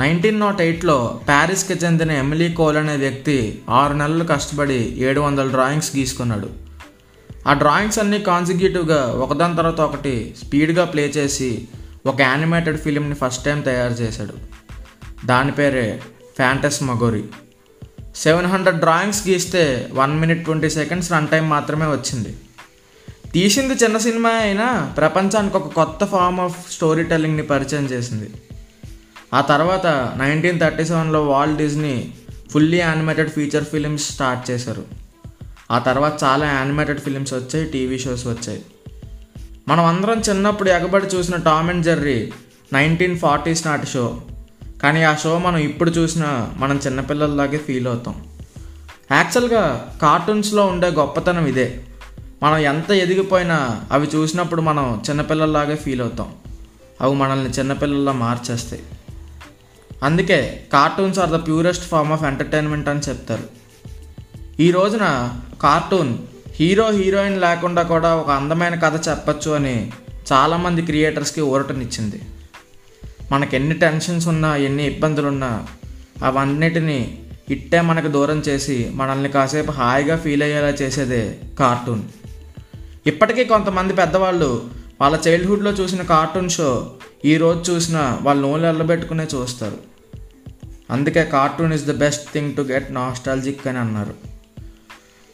Nineteen nought ఎయిట్లో ప్యారిస్కి చెందిన Emily coal అనే వ్యక్తి ఆరు నెలలు కష్టపడి ఏడు వందల డ్రాయింగ్స్ గీసుకున్నాడు. ఆ డ్రాయింగ్స్ అన్నీ కాన్సిక్యూటివ్గా ఒకదాని తర్వాత ఒకటి స్పీడ్గా ప్లే చేసి ఒక యానిమేటెడ్ ఫిలింని ఫస్ట్ టైం తయారు చేశాడు. దాని పేరే Fantasmagorie. Seven hundred drawings గీస్తే one minute twenty seconds run time మాత్రమే వచ్చింది. తీసింది చిన్న సినిమా అయినా ప్రపంచానికి ఒక కొత్త ఫామ్ ఆఫ్ స్టోరీ టెల్లింగ్ని పరిచయం చేసింది. ఆ తర్వాత నైన్టీన్ థర్టీ సెవెన్లో Walt Disney fully animated feature films start చేశారు. ఆ తర్వాత చాలా యానిమేటెడ్ ఫిలిమ్స్ వచ్చాయి టీవీ షోస్ వచ్చాయి. మనం అందరం చిన్నప్పుడు ఎగబడి చూసిన Tom and Jerry nineteen forties నాటి షో కానీ ఆ షో మనం ఇప్పుడు చూసినా మనం చిన్నపిల్లల్లాగే ఫీల్ అవుతాం. యాక్చువల్గా కార్టూన్స్లో ఉండే గొప్పతనం ఇదే. మనం ఎంత ఎదిగిపోయినా అవి చూసినప్పుడు మనం చిన్నపిల్లల్లాగే ఫీల్ అవుతాం. అవి మనల్ని చిన్నపిల్లల్లా మార్చేస్తాయి. అందుకే cartoons are the purest form of entertainment అని చెప్తారు. ఈ రోజున కార్టూన్ హీరో హీరోయిన్ లేకుండా కూడా ఒక అందమైన కథ చెప్పచ్చు అని చాలామంది క్రియేటర్స్కి ఊరటనిచ్చింది. మనకి ఎన్ని టెన్షన్స్ ఉన్నా ఎన్ని ఇబ్బందులున్నా అవన్నిటినీ ఇట్టే మనకు దూరం చేసి మనల్ని కాసేపు హాయిగా ఫీల్ అయ్యేలా చేసేదే కార్టూన్ ఇప్పటికీ కొంతమంది పెద్దవాళ్ళు వాళ్ళ చైల్డ్హుడ్లో చూసిన కార్టూన్ షో ఈ రోజు చూసినా వాళ్ళు నోళ్ళు ఎల్లబెట్టుకునే చూస్తారు. అందుకే cartoon is the best thing to get nostalgic అని అన్నారు.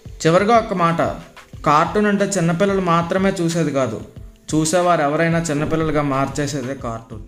చివరిగా ఒక మాట. కార్టూన్ అంటే చిన్నపిల్లలు మాత్రమే చూసేది కాదు. చూసేవారు ఎవరైనా చిన్నపిల్లలుగా మార్చేసేదే కార్టూన్.